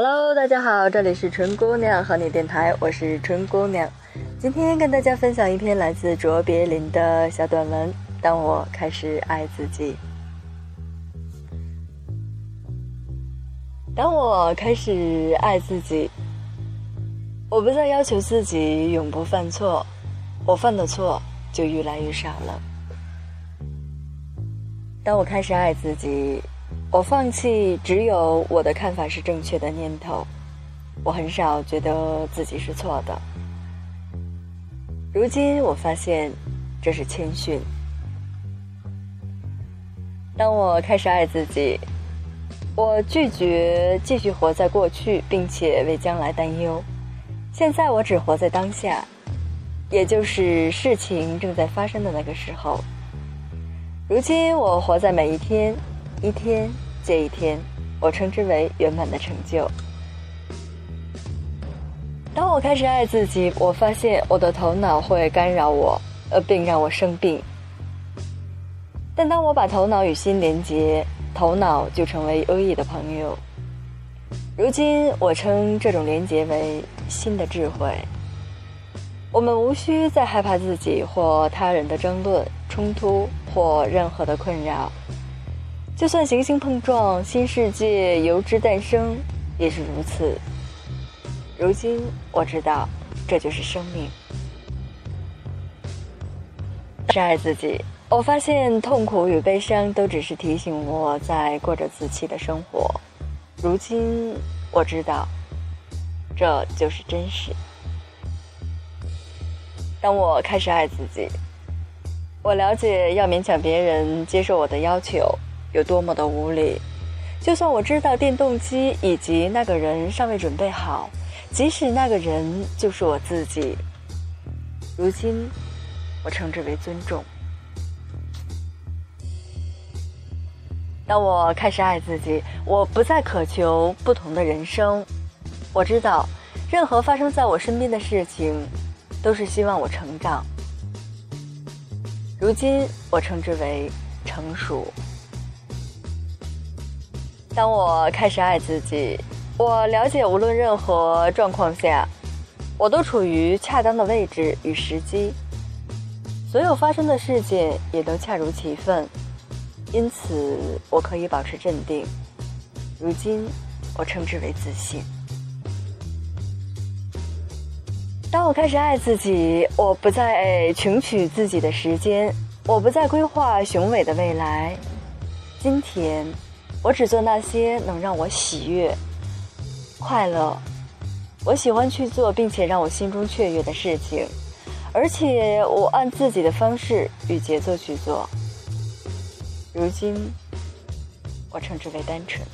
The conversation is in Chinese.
Hello，大家好，这里是春姑娘和你电台，我是春姑娘。今天跟大家分享一篇来自卓别林的小短文。当我开始爱自己，当我开始爱自己，我不再要求自己永不犯错，我犯的错就越来越少了。当我开始爱自己。我放弃只有我的看法是正确的念头，我很少觉得自己是错的。如今我发现，这是谦逊。当我开始爱自己，我拒绝继续活在过去，并且为将来担忧。现在我只活在当下，也就是事情正在发生的那个时候。如今我活在每一天。一天接一天，我称之为圆满的成就。当我开始爱自己，我发现我的头脑会干扰我，呃，并让我生病。但当我把头脑与心连接，头脑就成为优异的朋友。如今，我称这种连接为新的智慧。我们无需再害怕自己或他人的争论、冲突或任何的困扰。就算行星碰撞，新世界由之诞生，也是如此。如今我知道，这就是生命。是爱自己。我发现痛苦与悲伤都只是提醒我在过着自欺的生活。如今我知道，这就是真实。当我开始爱自己，我了解要勉强别人接受我的要求。有多么的无理！就算我知道电动机以及那个人尚未准备好，即使那个人就是我自己，如今我称之为尊重。当我开始爱自己，我不再渴求不同的人生。我知道，任何发生在我身边的事情，都是希望我成长。如今我称之为成熟。当我开始爱自己，我了解无论任何状况下，我都处于恰当的位置与时机，所有发生的事件也都恰如其分，因此我可以保持镇定。如今，我称之为自信。当我开始爱自己，我不再穷取自己的时间，我不再规划雄伟的未来。今天。我只做那些能让我喜悦、快乐，我喜欢去做并且让我心中雀跃的事情，而且我按自己的方式与节奏去做。如今，我称之为单纯。